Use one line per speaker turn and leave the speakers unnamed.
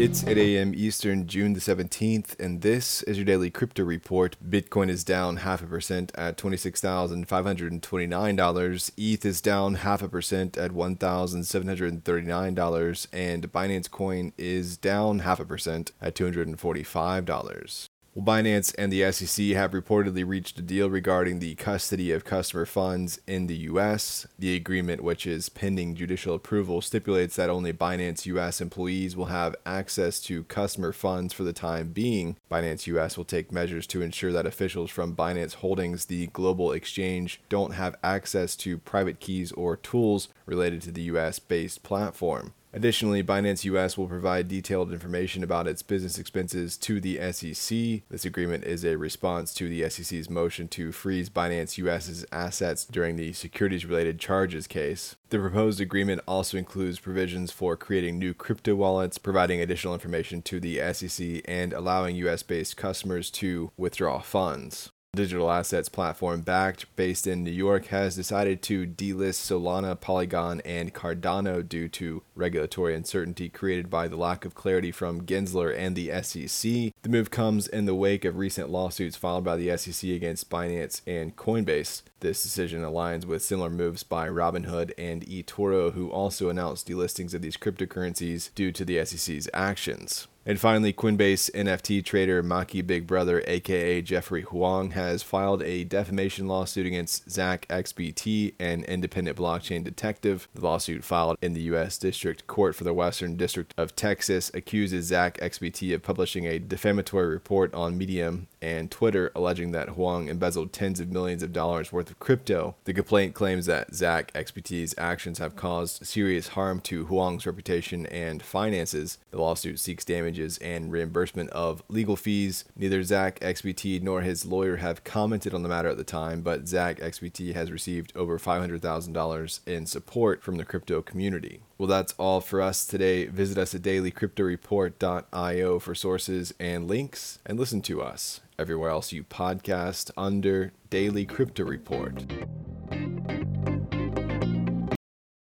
It's 8 a.m. Eastern, June the 17th, and this is your daily crypto report. Bitcoin is down half a percent at $26,529. ETH is down half a percent at $1,739, and Binance Coin is down half a percent at $245. Well, Binance and the SEC have reportedly reached a deal regarding the custody of customer funds in the U.S. The agreement, which is pending judicial approval, stipulates that only Binance U.S. employees will have access to customer funds for the time being. Binance U.S. will take measures to ensure that officials from Binance Holdings, the global exchange, don't have access to private keys or tools related to the U.S. based platform. Additionally, Binance US will provide detailed information about its business expenses to the SEC. This agreement is a response to the SEC's motion to freeze Binance US's assets during the securities related charges case. The proposed agreement also includes provisions for creating new crypto wallets, providing additional information to the SEC, and allowing US based customers to withdraw funds digital assets platform backed based in New York has decided to delist Solana, Polygon, and Cardano due to regulatory uncertainty created by the lack of clarity from Gensler and the SEC. The move comes in the wake of recent lawsuits filed by the SEC against Binance and Coinbase. This decision aligns with similar moves by Robinhood and eToro, who also announced delistings of these cryptocurrencies due to the SEC's actions. And finally, Coinbase NFT trader Machi Big Brother, aka Jeffrey Huang, has filed a defamation lawsuit against Zach XBT, an independent blockchain detective. The lawsuit filed in the U.S. District Court for the Western District of Texas accuses Zach XBT of publishing a defamatory report on Medium and Twitter alleging that Huang embezzled tens of millions of dollars worth of crypto. The complaint claims that Zach XBT's actions have caused serious harm to Huang's reputation and finances. The lawsuit seeks damages and reimbursement of legal fees. Neither Zach XBT nor his lawyer have commented on the matter at the time, but Zach XBT has received over $500,000 in support from the crypto community. Well, that's all for us today. Visit us at dailycryptoreport.io for sources and links, and listen to us everywhere else you podcast under Daily Crypto Report.